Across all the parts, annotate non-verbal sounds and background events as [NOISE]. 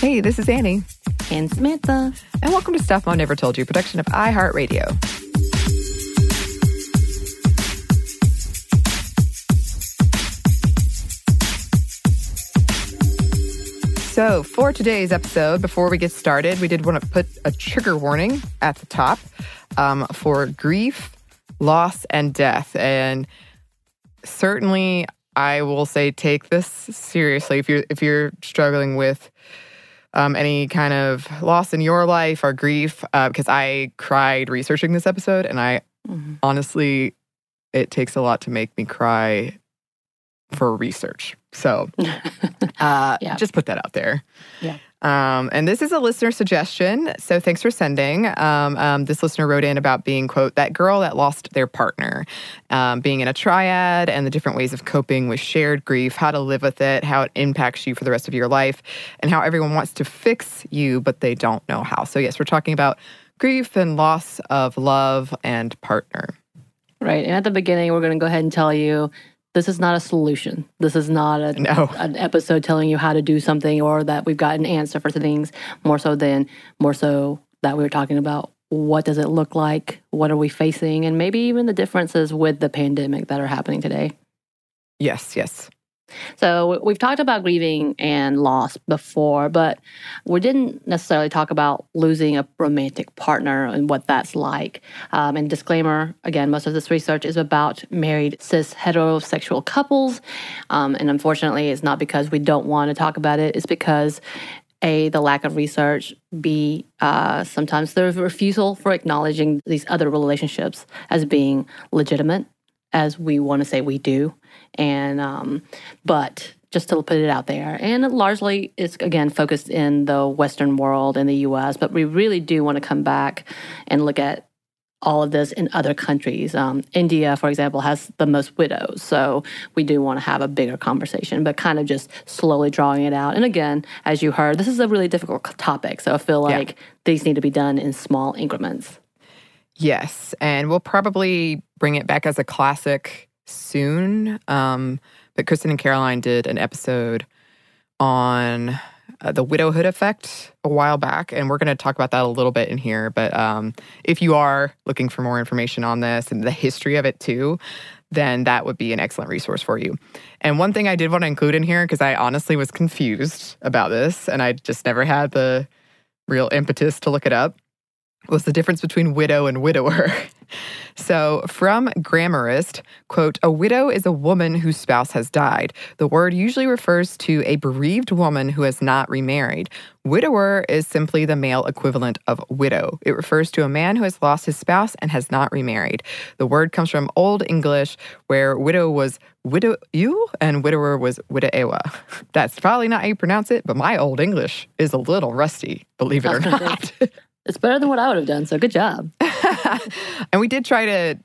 Hey, this is Annie. And Samantha. And welcome to Stuff Mom Never Told You, production of iHeartRadio. So, for today's episode, before we get started, we did want to put a trigger warning at the top um, for grief, loss, and death. And certainly, I will say take this seriously if you're if you're struggling with um, any kind of loss in your life or grief, uh, because I cried researching this episode, and I mm-hmm. honestly, it takes a lot to make me cry for research. So, [LAUGHS] uh, yeah. just put that out there. Yeah. Um, and this is a listener suggestion. So thanks for sending. Um, um, this listener wrote in about being, quote, that girl that lost their partner, um, being in a triad and the different ways of coping with shared grief, how to live with it, how it impacts you for the rest of your life, and how everyone wants to fix you, but they don't know how. So, yes, we're talking about grief and loss of love and partner. Right. And at the beginning, we're going to go ahead and tell you this is not a solution. This is not a, no. an episode telling you how to do something or that we've got an answer for things. More so than more so that we were talking about what does it look like, what are we facing, and maybe even the differences with the pandemic that are happening today. Yes, yes. So we've talked about grieving and loss before, but we didn't necessarily talk about losing a romantic partner and what that's like. Um, and disclaimer again, most of this research is about married cis heterosexual couples. Um, and unfortunately, it's not because we don't want to talk about it, it's because a, the lack of research, B, uh, sometimes the refusal for acknowledging these other relationships as being legitimate, as we want to say we do. And um, but just to put it out there, and largely it's again focused in the Western world in the U.S. But we really do want to come back and look at all of this in other countries. Um, India, for example, has the most widows. So we do want to have a bigger conversation, but kind of just slowly drawing it out. And again, as you heard, this is a really difficult topic. So I feel like yeah. these need to be done in small increments. Yes. And we'll probably bring it back as a classic soon. Um, but Kristen and Caroline did an episode on uh, the widowhood effect a while back, and we're going to talk about that a little bit in here. But um, if you are looking for more information on this and the history of it too, then that would be an excellent resource for you. And one thing I did want to include in here, because I honestly was confused about this and I just never had the real impetus to look it up. Was the difference between widow and widower. [LAUGHS] So, from Grammarist, quote, a widow is a woman whose spouse has died. The word usually refers to a bereaved woman who has not remarried. Widower is simply the male equivalent of widow. It refers to a man who has lost his spouse and has not remarried. The word comes from Old English, where widow was widow you and widower was widowa. [LAUGHS] That's probably not how you pronounce it, but my Old English is a little rusty, believe it or [LAUGHS] not. It's better than what I would have done, so good job. [LAUGHS] and we did try to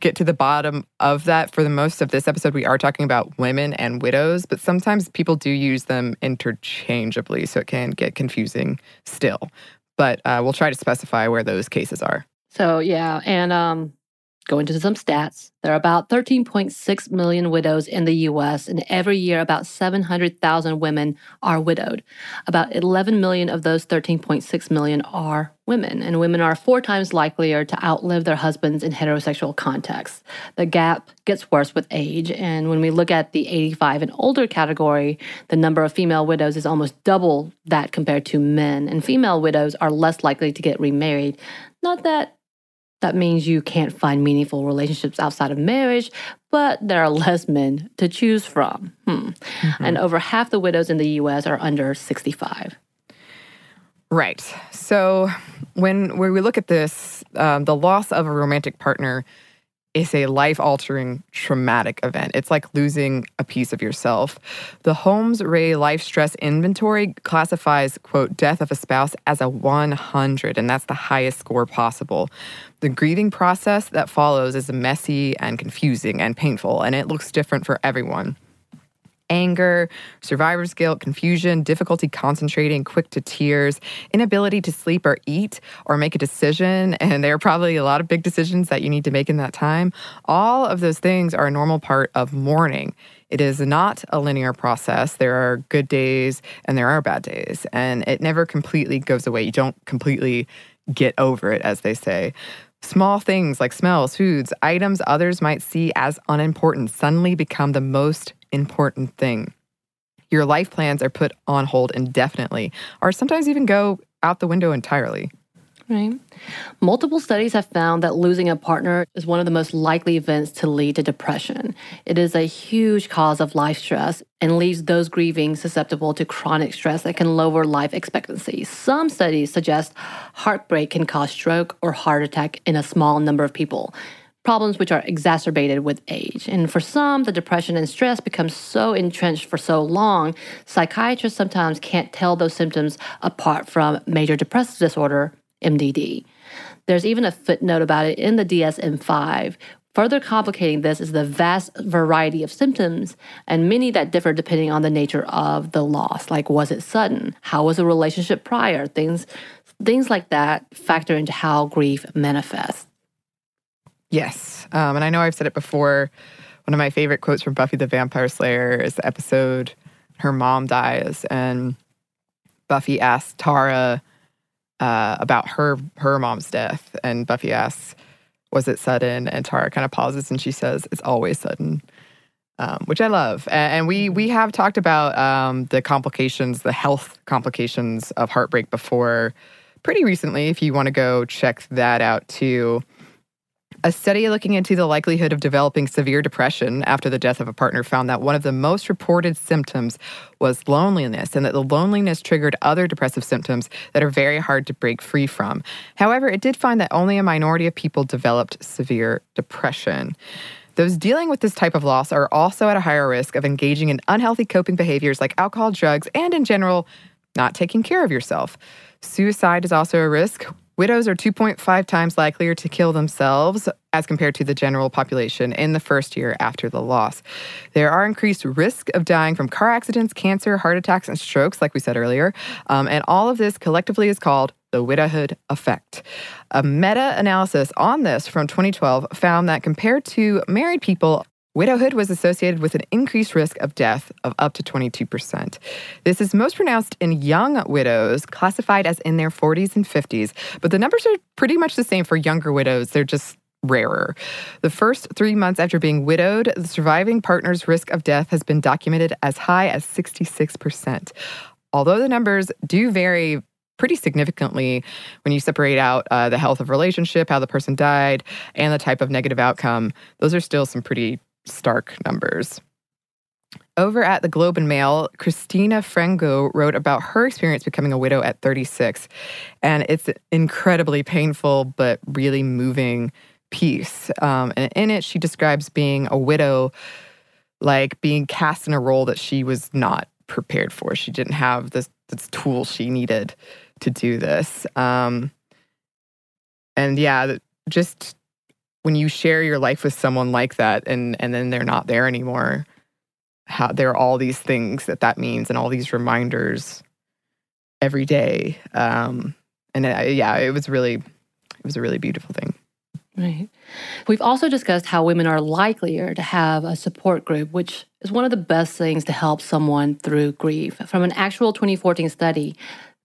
get to the bottom of that for the most of this episode. We are talking about women and widows, but sometimes people do use them interchangeably, so it can get confusing still. But uh, we'll try to specify where those cases are. So, yeah. And um, Go into some stats. There are about 13.6 million widows in the US, and every year about 700,000 women are widowed. About 11 million of those 13.6 million are women, and women are four times likelier to outlive their husbands in heterosexual contexts. The gap gets worse with age, and when we look at the 85 and older category, the number of female widows is almost double that compared to men, and female widows are less likely to get remarried. Not that that means you can't find meaningful relationships outside of marriage, but there are less men to choose from. Hmm. Mm-hmm. And over half the widows in the US are under 65. Right. So when, when we look at this, um, the loss of a romantic partner is a life altering traumatic event. It's like losing a piece of yourself. The Holmes Rahe Life Stress Inventory classifies, quote, death of a spouse as a 100, and that's the highest score possible. The grieving process that follows is messy and confusing and painful, and it looks different for everyone anger, survivor's guilt, confusion, difficulty concentrating, quick to tears, inability to sleep or eat or make a decision. [LAUGHS] And there are probably a lot of big decisions that you need to make in that time. All of those things are a normal part of mourning. It is not a linear process. There are good days and there are bad days, and it never completely goes away. You don't completely get over it, as they say. Small things like smells, foods, items others might see as unimportant suddenly become the most important thing. Your life plans are put on hold indefinitely, or sometimes even go out the window entirely. Right. Multiple studies have found that losing a partner is one of the most likely events to lead to depression. It is a huge cause of life stress and leaves those grieving susceptible to chronic stress that can lower life expectancy. Some studies suggest heartbreak can cause stroke or heart attack in a small number of people problems which are exacerbated with age. And for some, the depression and stress become so entrenched for so long, psychiatrists sometimes can't tell those symptoms apart from major depressive disorder, MDD. There's even a footnote about it in the DSM 5. Further complicating this is the vast variety of symptoms, and many that differ depending on the nature of the loss. Like, was it sudden? How was the relationship prior? Things, things like that factor into how grief manifests. Yes. Um, and I know I've said it before. One of my favorite quotes from Buffy the Vampire Slayer is the episode her mom dies, and Buffy asks Tara uh, about her her mom's death, and Buffy asks, "Was it sudden?" And Tara kind of pauses, and she says, "It's always sudden." Um, which I love, and we we have talked about um, the complications, the health complications of heartbreak before, pretty recently. If you want to go check that out too. A study looking into the likelihood of developing severe depression after the death of a partner found that one of the most reported symptoms was loneliness, and that the loneliness triggered other depressive symptoms that are very hard to break free from. However, it did find that only a minority of people developed severe depression. Those dealing with this type of loss are also at a higher risk of engaging in unhealthy coping behaviors like alcohol, drugs, and in general, not taking care of yourself. Suicide is also a risk, Widows are 2.5 times likelier to kill themselves as compared to the general population in the first year after the loss. There are increased risk of dying from car accidents, cancer, heart attacks, and strokes, like we said earlier. Um, and all of this collectively is called the widowhood effect. A meta analysis on this from 2012 found that compared to married people, Widowhood was associated with an increased risk of death of up to 22%. This is most pronounced in young widows, classified as in their 40s and 50s, but the numbers are pretty much the same for younger widows. They're just rarer. The first three months after being widowed, the surviving partner's risk of death has been documented as high as 66%. Although the numbers do vary pretty significantly when you separate out uh, the health of relationship, how the person died, and the type of negative outcome. Those are still some pretty stark numbers. Over at the Globe and Mail, Christina Frango wrote about her experience becoming a widow at 36. And it's an incredibly painful, but really moving piece. Um, and in it, she describes being a widow like being cast in a role that she was not prepared for. She didn't have this, this tool she needed to do this. Um, and yeah, just when you share your life with someone like that and, and then they're not there anymore, how there are all these things that that means and all these reminders every day. Um, and uh, yeah, it was really, it was a really beautiful thing. Right. We've also discussed how women are likelier to have a support group, which is one of the best things to help someone through grief. From an actual 2014 study,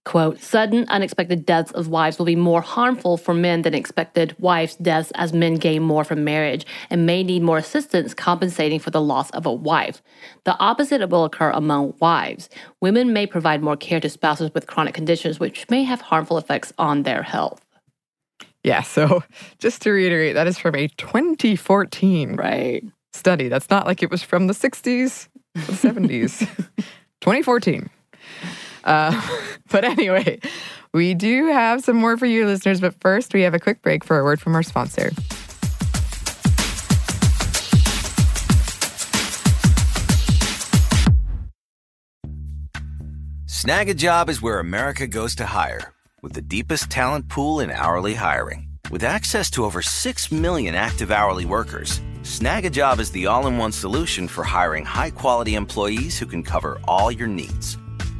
quote, sudden unexpected deaths of wives will be more harmful for men than expected wives' deaths as men gain more from marriage and may need more assistance compensating for the loss of a wife. The opposite will occur among wives. Women may provide more care to spouses with chronic conditions, which may have harmful effects on their health. Yeah, so just to reiterate, that is from a 2014 right. study. That's not like it was from the 60s, the 70s. [LAUGHS] 2014. Uh, [LAUGHS] but anyway, we do have some more for you listeners, but first we have a quick break for a word from our sponsor. Snagajob is where America goes to hire with the deepest talent pool in hourly hiring. With access to over 6 million active hourly workers, Snagajob is the all in one solution for hiring high quality employees who can cover all your needs.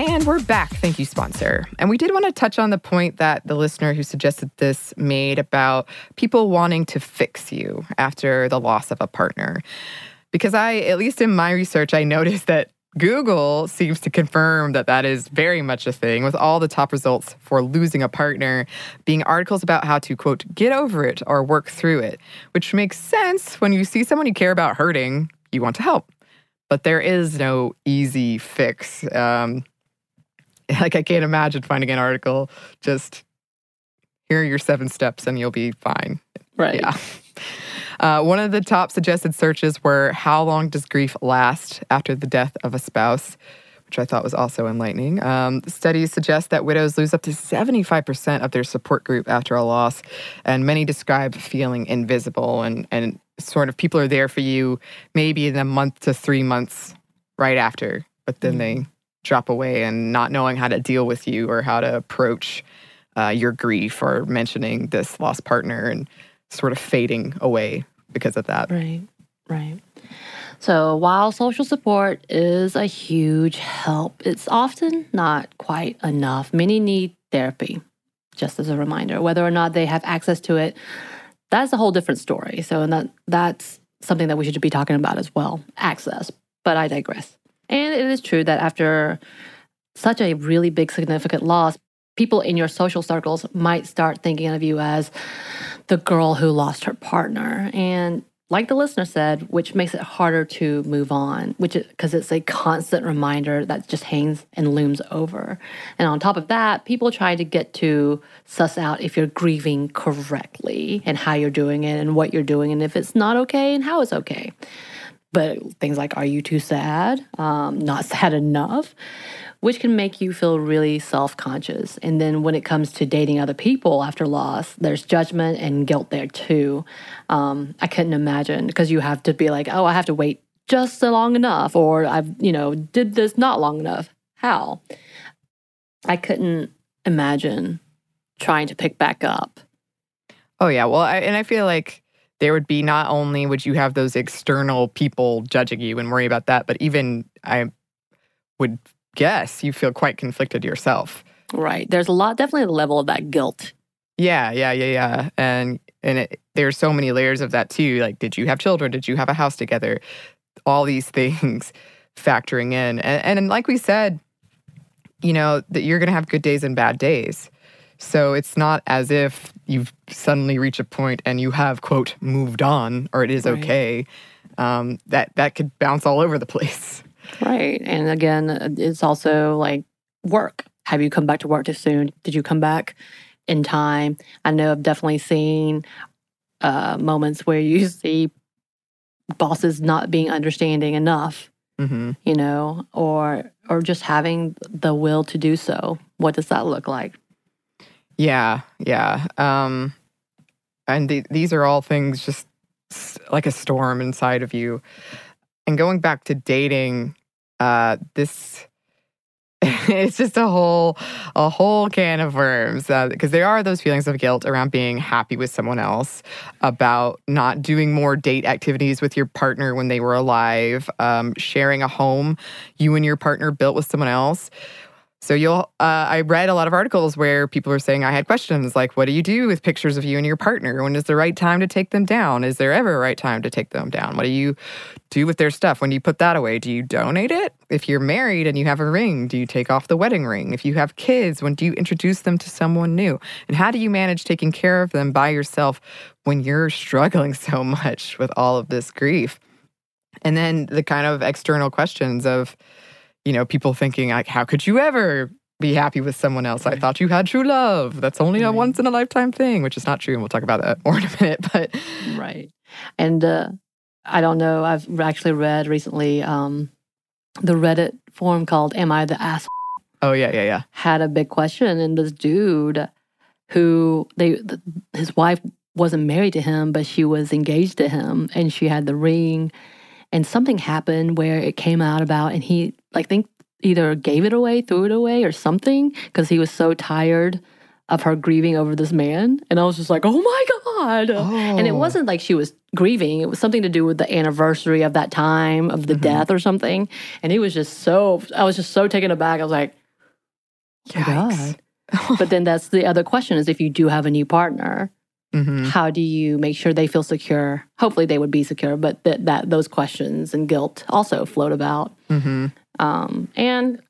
And we're back. Thank you, sponsor. And we did want to touch on the point that the listener who suggested this made about people wanting to fix you after the loss of a partner. Because I, at least in my research, I noticed that Google seems to confirm that that is very much a thing, with all the top results for losing a partner being articles about how to, quote, get over it or work through it, which makes sense when you see someone you care about hurting, you want to help. But there is no easy fix. Um, [LAUGHS] like I can't imagine finding an article just here are your seven steps and you'll be fine. Right. Yeah. Uh, one of the top suggested searches were how long does grief last after the death of a spouse, which I thought was also enlightening. Um, studies suggest that widows lose up to 75% of their support group after a loss, and many describe feeling invisible and, and sort of people are there for you maybe in a month to three months right after, but then they drop away and not knowing how to deal with you or how to approach uh, your grief or mentioning this lost partner and sort of fading away because of that. Right, right. So while social support is a huge help, it's often not quite enough. Many need therapy, just as a reminder. Whether or not they have access to it, that's a whole different story. So and that that's something that we should be talking about as well, access. But I digress. And it is true that after such a really big significant loss, people in your social circles might start thinking of you as the girl who lost her partner. And like the listener said, which makes it harder to move on, which because it's a constant reminder that just hangs and looms over. And on top of that, people try to get to suss out if you're grieving correctly and how you're doing it and what you're doing and if it's not okay and how it's okay. But things like, are you too sad? Um, not sad enough? which can make you feel really self conscious. And then when it comes to dating other people after loss, there's judgment and guilt there too. Um, I couldn't imagine because you have to be like, oh, I have to wait just long enough, or I've, you know, did this not long enough. How? I couldn't imagine trying to pick back up. Oh, yeah. Well, I, and I feel like there would be not only would you have those external people judging you and worry about that, but even I would guess you feel quite conflicted yourself. Right. There's a lot, definitely a level of that guilt. Yeah, yeah, yeah, yeah. And and it, there's so many layers of that too. Like, did you have children? Did you have a house together? All these [LAUGHS] things factoring in, and, and like we said, you know that you're going to have good days and bad days. So it's not as if you've suddenly reached a point and you have quote moved on or it is Right. okay. Um, that that could bounce all over the place. Right. And again, it's also like work. Have you come back to work too soon? Did you come back in time? I know I've definitely seen uh, moments where you [LAUGHS] see bosses not being understanding enough, hmm you know, or or just having the will to do so. What does that look like? Yeah, yeah. Um, and th- these are all things just like a storm inside of you. And going back to dating, uh, this [LAUGHS] it's just a whole a whole can of worms because there are those feelings of guilt around being happy with someone else, about not doing more date activities with your partner when they were alive, um, sharing a home you and your partner built with someone else. So you'll, uh, I read a lot of articles where people are saying I had questions like, what do you do with pictures of you and your partner? When is the right time to take them down? Is there ever a right time to take them down? What do you do with their stuff? When you put that away? Do you donate it? If you're married and you have a ring, do you take off the wedding ring? If you have kids, when do you introduce them to someone new? And how do you manage taking care of them by yourself when you're struggling [LAUGHS] so much with all of this grief? And then the kind of external questions of, you know, people thinking like, how could you ever be happy with someone else? I thought you had true love. That's only a once in a lifetime thing, which is not true. And we'll talk about that [LAUGHS] more in a minute. But Right. And uh, I don't know. I've actually read recently um, the Reddit forum called "Am I the Ass?" oh yeah, yeah, yeah. had a big question, and this dude who they th- his wife wasn't married to him, but she was engaged to him, and she had the ring, and something happened where it came out about, and he like think either gave it away, threw it away, or something because he was so tired of her grieving over this man, and I was just like, oh my god. And it Oh. wasn't like she was grieving. It was something to do with the anniversary of that time of the Mhm. death or something. And he was just so, I was just so taken aback. I was like, my Yikes. [LAUGHS] [LAUGHS] but then that's the other question is if you do have a new partner, hmm how do you make sure they feel secure? Hopefully they would be secure, but that, that those questions and guilt also float about. hmm Um, and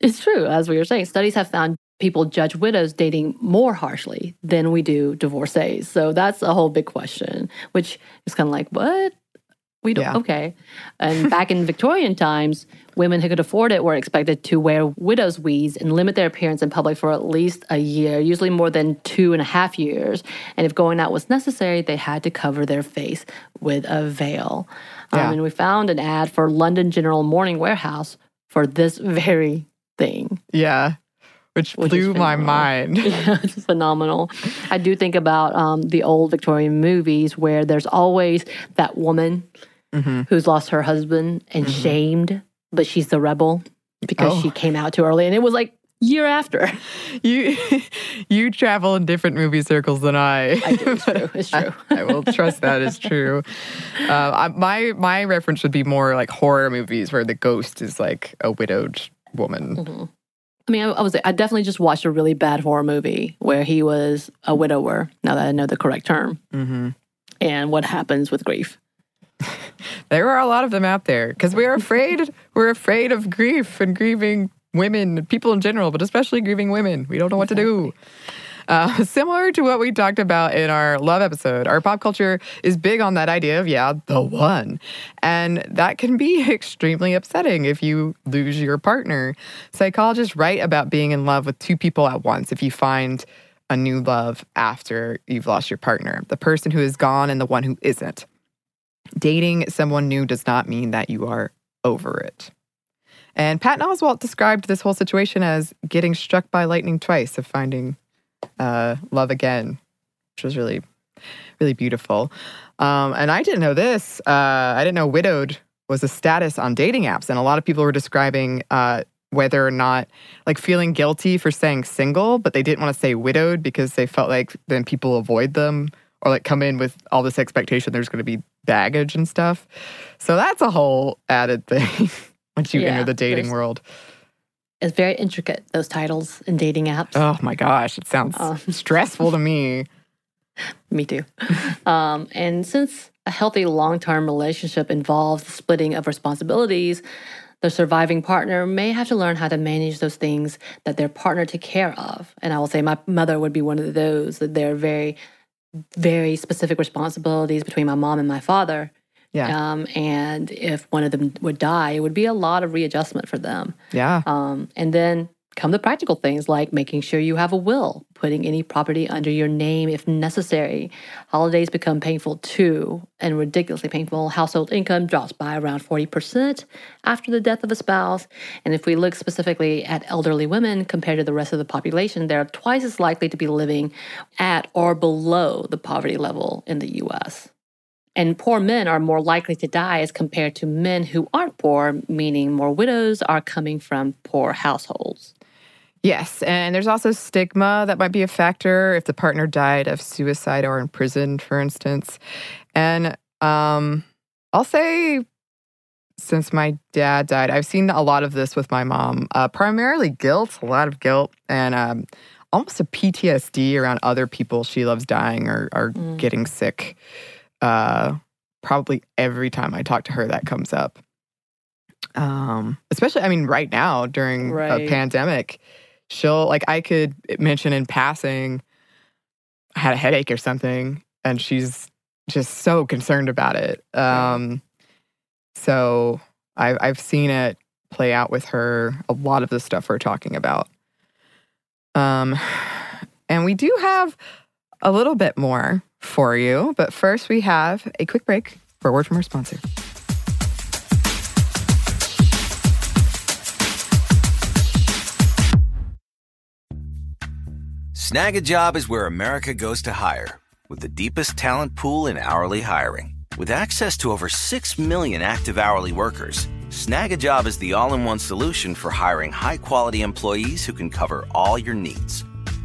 it's true, as we were saying, studies have found people judge widows dating more harshly than we do divorcees. So that's a whole big question, which is kind of like, what? We don't, Yeah. okay. And [LAUGHS] back in Victorian times, women who could afford it were expected to wear widow's weeds and limit their appearance in public for at least a year, usually more than two and a half years. And if going out was necessary, they had to cover their face with a veil. Um, Yeah. and we found an ad for London General Mourning Warehouse for this very thing. Yeah. Which, Which blew my mind. [LAUGHS] Yeah, it's phenomenal. I do think about um, the old Victorian movies where there's always that woman hmm who's lost her husband and Mhm. shamed, but she's the rebel because Oh. she came out too early. And it was like year after. [LAUGHS] You you travel in different movie circles than I. I do. It's [LAUGHS] true. It's I- true. I, will trust that is true. Uh, I, my my reference would be more like horror movies where the ghost is like a widowed woman. Mhm. I mean, I, I was I definitely just watched a really bad horror movie where he was a widower. Now that I know the correct term, hmm and what happens with grief. [LAUGHS] There are a lot of them out there because we are afraid. we're afraid of grief and grieving women, people in general, but especially grieving women. We don't know what to do. Uh, [LAUGHS] similar to what we talked about in our love episode, our pop culture is big on that idea of, yeah, the one. And that can be [LAUGHS] extremely upsetting if you lose your partner. Psychologists write about being in love with two people at once if you find a new love after you've lost your partner, the person who is gone and the one who isn't. Dating someone new does not mean that you are over it. And Patton Oswalt described this whole situation as getting struck by lightning twice of finding uh, love again, which was really, really beautiful. Um, and I didn't know this. Uh, I didn't know widowed was a status on dating apps. And a lot of people were describing uh, whether or not, like, feeling guilty for saying single, but they didn't want to say widowed because they felt like then people avoid them or like come in with all this expectation there's going to be baggage and stuff. So that's a whole added [LAUGHS] thing once you Yeah, enter the dating world. It's very intricate those titles in dating apps. Oh my gosh, it sounds Um, [LAUGHS] stressful to me. Me too. um, and since a healthy long term relationship involves the splitting of responsibilities, the surviving partner may have to learn how to manage those things that their partner took care of. And I will say my mother would be one of those that there are very, very specific responsibilities between my mom and my father. Yeah. Um, and if one of them would die, it would be a lot of readjustment for them. Yeah. Um, and then come the practical things like making sure you have a will, putting any property under your name if necessary. Holidays become painful too, and ridiculously painful. Household income drops by around 40% after the death of a spouse. And if we look specifically at elderly women compared to the rest of the population, they're twice as likely to be living at or below the poverty level in the US. And poor men are more likely to die as compared to men who aren't poor, meaning more widows are coming from poor households. Yes. And there's also stigma that might be a factor if the partner died of suicide or in prison, for instance. And um, I'll say, since my dad died, I've seen a lot of this with my mom, uh, primarily guilt, a lot of guilt, and um, almost a PTSD around other people she loves dying or, or Mm. getting sick. Uh, probably every time I talk to her, that comes up. Um, especially, I mean, right now during Right. a pandemic, she'll like I could mention in passing, I had a headache or something, and she's just so concerned about it. Um, so I've I've seen it play out with her. A lot of the stuff we're talking about. Um, [SIGHS] and we do have a little bit more for you, but first we have a quick break for a word from our sponsor. Snagajob is where America goes to hire, with the deepest talent pool in hourly hiring. With access to over 6 million active hourly workers, Snagajob is the all in one solution for hiring high quality employees who can cover all your needs.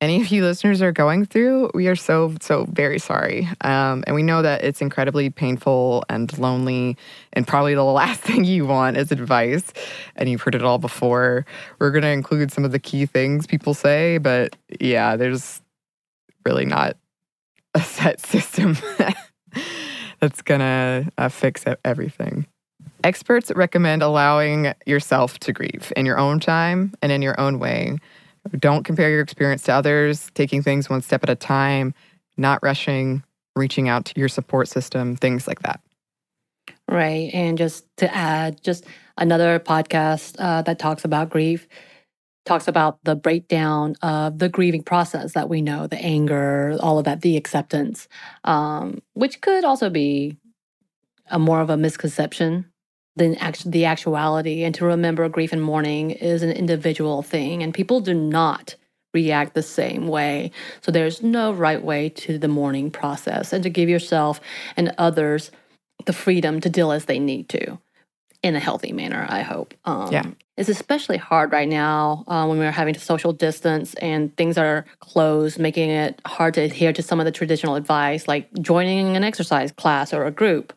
any of you listeners are going through, we are so, so very sorry. Um, and we know that it's incredibly painful and lonely, and probably the [LAUGHS] last thing you want is advice. And you've heard it all before. We're going to include some of the key things people say, but yeah, there's really not [LAUGHS] a set system [LAUGHS] that's going to uh, fix everything. Experts recommend allowing yourself to grieve in your own time and in your own way don't compare your experience to others, taking things one step at a time, not rushing, reaching out to your support system, things like that. Right. And just to add, just another podcast uh, that talks about grief talks about the breakdown of the grieving process that we know, the anger, all of that, the acceptance, um, which could also be a more of a misconception than act- the actuality. And to remember grief and mourning is an individual thing, and people do not react the same way. So there's no right way to the mourning process, and to give yourself and others the freedom to deal as they need to in a healthy manner, I hope. Um, yeah. It's especially hard right now uh, when we're having to social distance and things are closed, making it hard to adhere to some of the traditional advice, like joining an exercise class or a group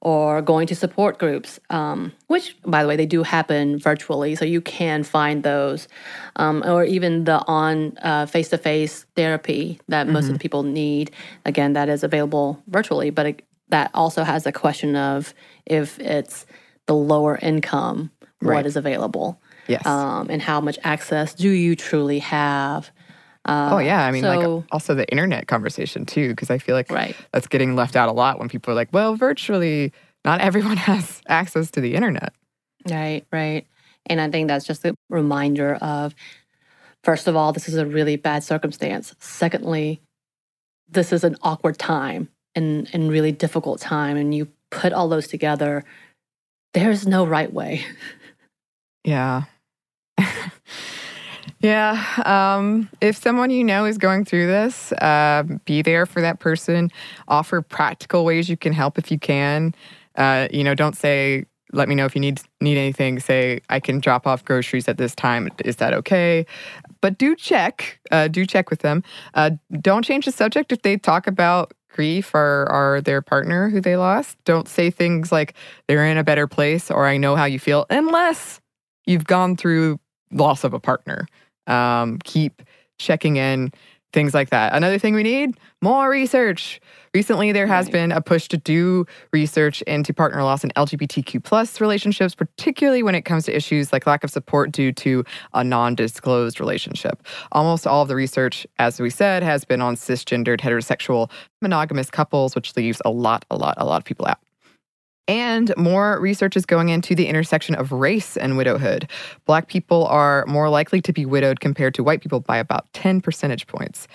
or going to support groups, um, which, by the way, they do happen virtually, so you can find those, um, or even the on face to face therapy that mm-hmm. most of the mm-hmm. people need. Again, that is available virtually, but it, that also has a question of if it's the lower income, right. what is available. Yes. Um, and how much access do you truly have? Oh um, yeah, I mean, so, like also the internet conversation too, because I feel like right. that's getting left out a lot when people are like, "Well, virtually, not everyone [LAUGHS] has access to the internet." Right, right, and I think that's just a reminder of, first of all, this is a really bad circumstance. Secondly, this is an awkward time and and really difficult time, and you put all those together. There's no right way. Yeah. [LAUGHS] Yeah. Um, if someone you know is going through this, uh, be there for that person. Offer practical ways you can help if you can. Uh, you know, don't say, let me know if you need need anything. Say, I can drop off groceries at this time. Is that okay? But do check. Uh, do check with them. Uh, don't change the subject if they talk about grief or, or their partner who they lost. Don't say things like they're in a better place or I know how you feel unless you've gone through loss of a partner um, keep checking in, things like that. Another thing we need more research. Recently, there has right. been a push to do research into partner loss and LGBTQ plus relationships, particularly when it comes to issues like lack of support due to a non-disclosed relationship. Almost all of the research, as we said, has been on cisgendered heterosexual monogamous couples, which leaves a lot, a lot, a lot of people out. And more research is going into the intersection of race and widowhood. Black people are more likely to be widowed compared to white people by about 10 percentage points.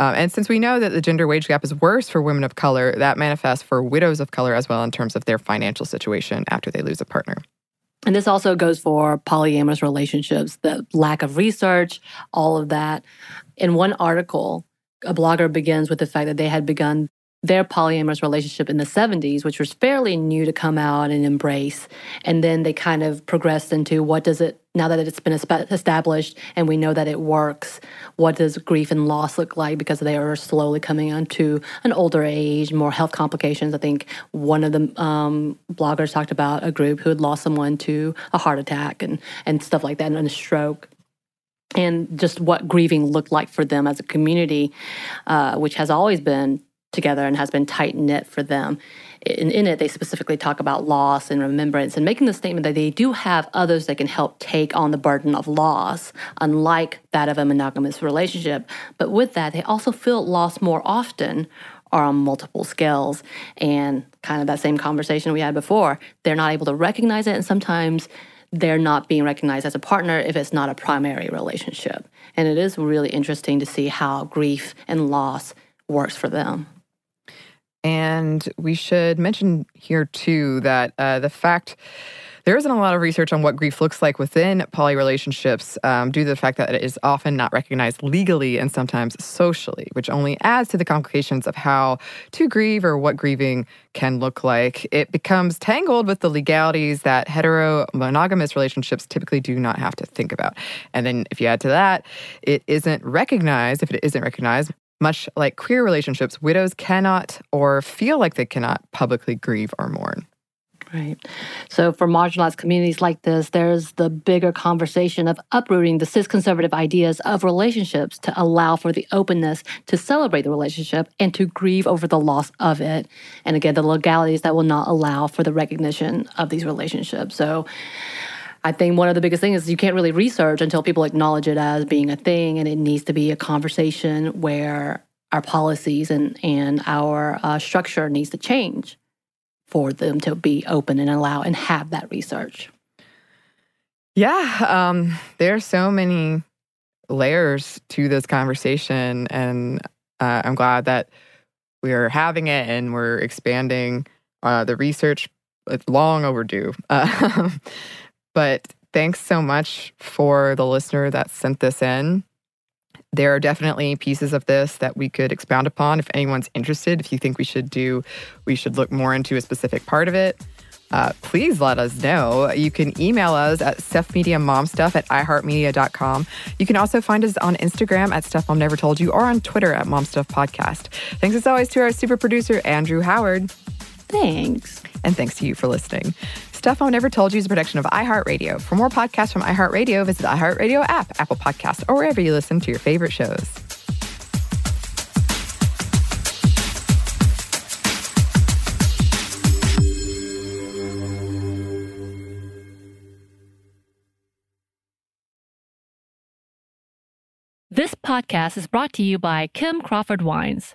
Uh, and since we know that the gender wage gap is worse for women of color, that manifests for widows of color as well in terms of their financial situation after they lose a partner. And this also goes for polyamorous relationships, the lack of research, all of that. In one article, a blogger begins with the fact that they had begun their polyamorous relationship in the 70s, which was fairly new to come out and embrace. And then they kind of progressed into what does it, now that it's been established and we know that it works, what does grief and loss look like because they are slowly coming onto an older age, more health complications. I think one of the um, bloggers talked about a group who had lost someone to a heart attack and, and stuff like that and a stroke and just what grieving looked like for them as a community, uh, which has always been together and has been tight knit for them. In, in, it, they specifically talk about loss and remembrance and making the statement that they do have others that can help take on the burden of loss, unlike that of a monogamous relationship. But with that, they also feel loss more often or on multiple scales. And kind of that same conversation we had before, they're not able to recognize it. And sometimes they're not being recognized as a partner if it's not a primary relationship. And it is really interesting to see how grief and loss works for them. And we should mention here too that uh, the fact there isn't a lot of research on what grief looks like within poly relationships um, due to the fact that it is often not recognized legally and sometimes socially, which only adds to the complications of how to grieve or what grieving can look like. It becomes tangled with the legalities that hetero monogamous relationships typically do not have to think about. And then if you add to that, it isn't recognized, if it isn't recognized, much like queer relationships, widows cannot or feel like they cannot publicly grieve or mourn. Right. So, for marginalized communities like this, there's the bigger conversation of uprooting the cis conservative ideas of relationships to allow for the openness to celebrate the relationship and to grieve over the loss of it. And again, the legalities that will not allow for the recognition of these relationships. So, I think one of the biggest things is you can't really research until people acknowledge it as being a thing, and it needs to be a conversation where our policies and, and our uh, structure needs to change for them to be open and allow and have that research. Yeah, um, there are so many layers to this conversation, and uh, I'm glad that we are having it and we're expanding uh, the research. It's long overdue, uh, [LAUGHS] but thanks so much for the listener that sent this in there are definitely pieces of this that we could expound upon if anyone's interested. If you think we should do, we should look more into a specific part of it. Uh, please let us know. You can email us at stuffmediamomstuff at iheartmedia.com. You can also find us on Instagram at Stuff Mom Never Told You or on Twitter at MomStuffPodcast. Thanks as always to our super producer, Andrew Howard. Thanks. And thanks to you for listening. Stuff Mom Never Told You is a production of iHeartRadio. For more podcasts from iHeartRadio, visit the iHeartRadio app, Apple Podcasts, or wherever you listen to your favorite shows. This podcast is brought to you by Kim Crawford Wines.